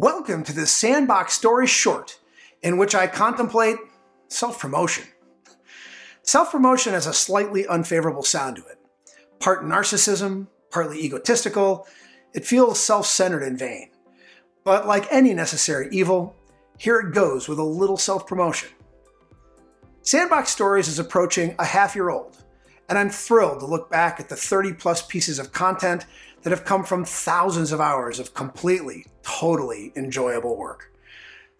Welcome to this Sandbox Story short, in which I contemplate self promotion. Self promotion has a slightly unfavorable sound to it. Part narcissism, partly egotistical, it feels self centered and vain. But like any necessary evil, here it goes with a little self promotion. Sandbox Stories is approaching a half year old, and I'm thrilled to look back at the 30 plus pieces of content that have come from thousands of hours of completely, totally enjoyable work.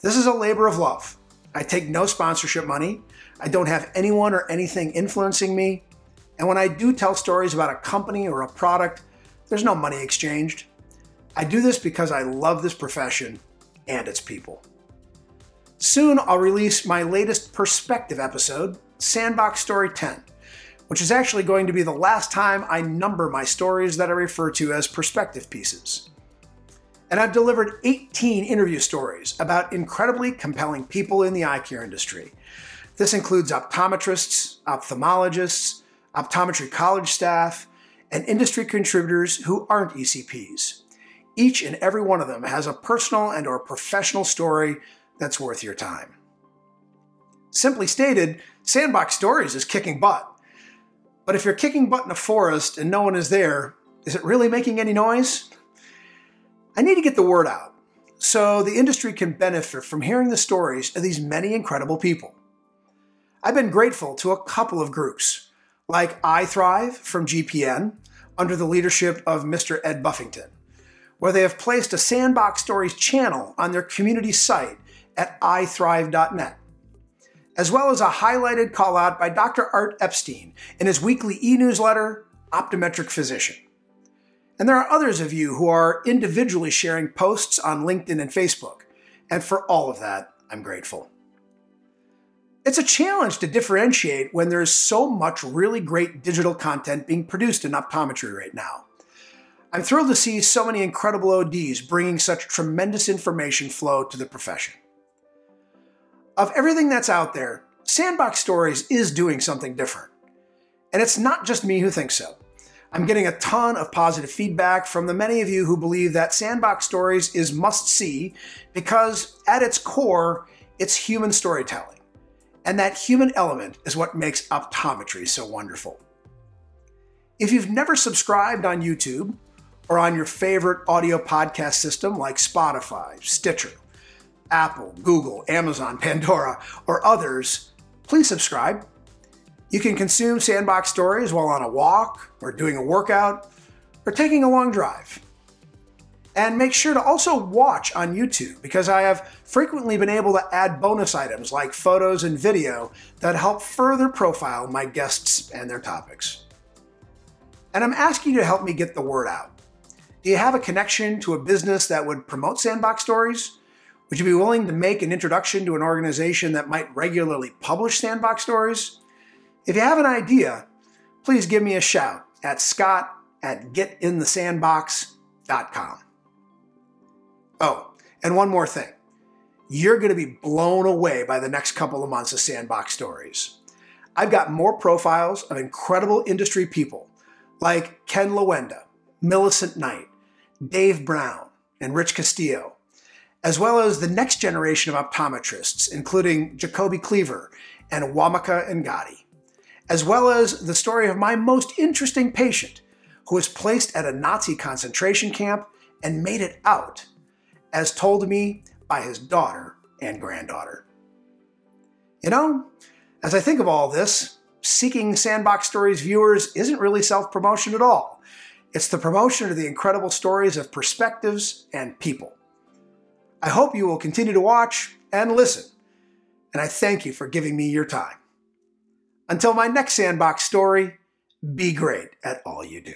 This is a labor of love. I take no sponsorship money. I don't have anyone or anything influencing me. And when I do tell stories about a company or a product, there's no money exchanged. I do this because I love this profession and its people. Soon I'll release my latest perspective episode, Sandbox Story 10 which is actually going to be the last time I number my stories that I refer to as perspective pieces. And I've delivered 18 interview stories about incredibly compelling people in the eye care industry. This includes optometrists, ophthalmologists, optometry college staff, and industry contributors who aren't ECPs. Each and every one of them has a personal and or professional story that's worth your time. Simply stated, Sandbox Stories is kicking butt. But if you're kicking butt in a forest and no one is there, is it really making any noise? I need to get the word out so the industry can benefit from hearing the stories of these many incredible people. I've been grateful to a couple of groups, like iThrive from GPN, under the leadership of Mr. Ed Buffington, where they have placed a Sandbox Stories channel on their community site at iThrive.net as well as a highlighted call out by Dr. Art Epstein in his weekly e newsletter, Optometric Physician. And there are others of you who are individually sharing posts on LinkedIn and Facebook, and for all of that, I'm grateful. It's a challenge to differentiate when there's so much really great digital content being produced in optometry right now. I'm thrilled to see so many incredible ODs bringing such tremendous information flow to the profession. Of everything that's out there, Sandbox Stories is doing something different. And it's not just me who thinks so. I'm getting a ton of positive feedback from the many of you who believe that Sandbox Stories is must see because, at its core, it's human storytelling. And that human element is what makes optometry so wonderful. If you've never subscribed on YouTube or on your favorite audio podcast system like Spotify, Stitcher, Apple, Google, Amazon, Pandora, or others, please subscribe. You can consume Sandbox stories while on a walk, or doing a workout, or taking a long drive. And make sure to also watch on YouTube because I have frequently been able to add bonus items like photos and video that help further profile my guests and their topics. And I'm asking you to help me get the word out. Do you have a connection to a business that would promote Sandbox stories? Would you be willing to make an introduction to an organization that might regularly publish sandbox stories? If you have an idea, please give me a shout at scott at getinthesandbox.com. Oh, and one more thing. You're going to be blown away by the next couple of months of sandbox stories. I've got more profiles of incredible industry people like Ken Lawenda, Millicent Knight, Dave Brown, and Rich Castillo as well as the next generation of optometrists, including Jacoby Cleaver and Wamaka Ngati, as well as the story of my most interesting patient, who was placed at a Nazi concentration camp and made it out, as told to me by his daughter and granddaughter. You know, as I think of all this, seeking Sandbox Stories viewers isn't really self promotion at all. It's the promotion of the incredible stories of perspectives and people. I hope you will continue to watch and listen, and I thank you for giving me your time. Until my next sandbox story, be great at all you do.